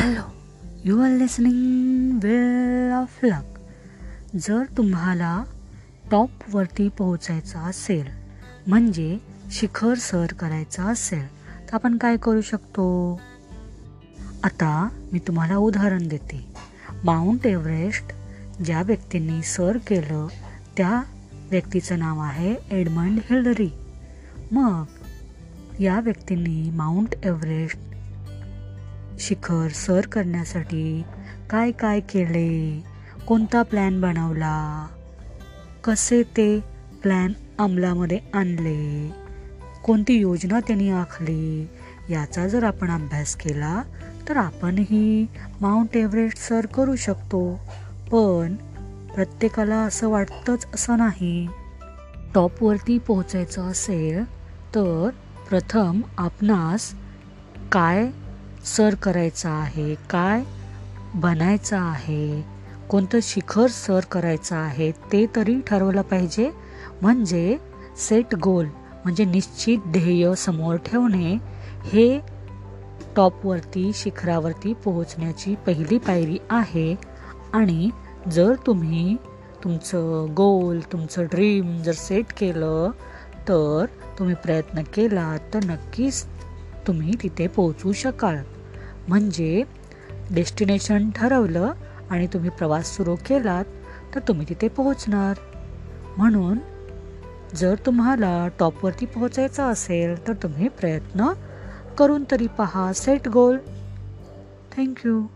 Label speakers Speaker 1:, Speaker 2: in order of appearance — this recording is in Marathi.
Speaker 1: Hello you are listening well of luck जर तुम्हाला टॉपवरती पोहोचायचं असेल म्हणजे शिखर सर करायचं असेल तर आपण काय करू शकतो? आता मी तुम्हाला उदाहरण देते. माउंट एव्हरेस्ट ज्या व्यक्तींनी सर केलं त्या व्यक्तीचं नाव आहे एडमंड हिलरी. मग या व्यक्तींनी माउंट एव्हरेस्ट शिखर सर करण्यासाठी काय काय केले? कोणता प्लॅन बनवला? कसे ते प्लॅन अंमलामध्ये आणले? कोणती योजना त्यांनी आखली? याचा जर आपण अभ्यास केला तर आपणही माउंट एव्हरेस्ट सर करू शकतो. पण प्रत्येकाला असं वाटतंच असं नाही. टॉपवरती पोहोचायचं असेल तर प्रथम आपणास काय सर करायचं आहे? काय बनायचं आहे? कोणतं शिखर सर करायचं आहे? ते तरी ठरवलं पाहिजे. म्हणजे सेट गोल म्हणजे निश्चित ध्येय समोर ठेवणे हे टॉपवरती शिखरावरती पोहोचण्याची पहिली पायरी आहे. आणि जर तुम्ही तुमचं गोल तुमचं ड्रीम जर सेट केलं तर तुम्ही प्रयत्न केला तर नक्कीच तुम्ही तिथे पोहोचू शकाल. म्हणजे डेस्टिनेशन ठरवलं आणि तुम्ही प्रवास सुरू केलात तर तुम्ही तिथे पोहोचणार. म्हणून जर तुम्हाला टॉपवरती पोहोचायचं असेल तर तुम्ही प्रयत्न करून तरी पहा सेट गोल. थँक्यू.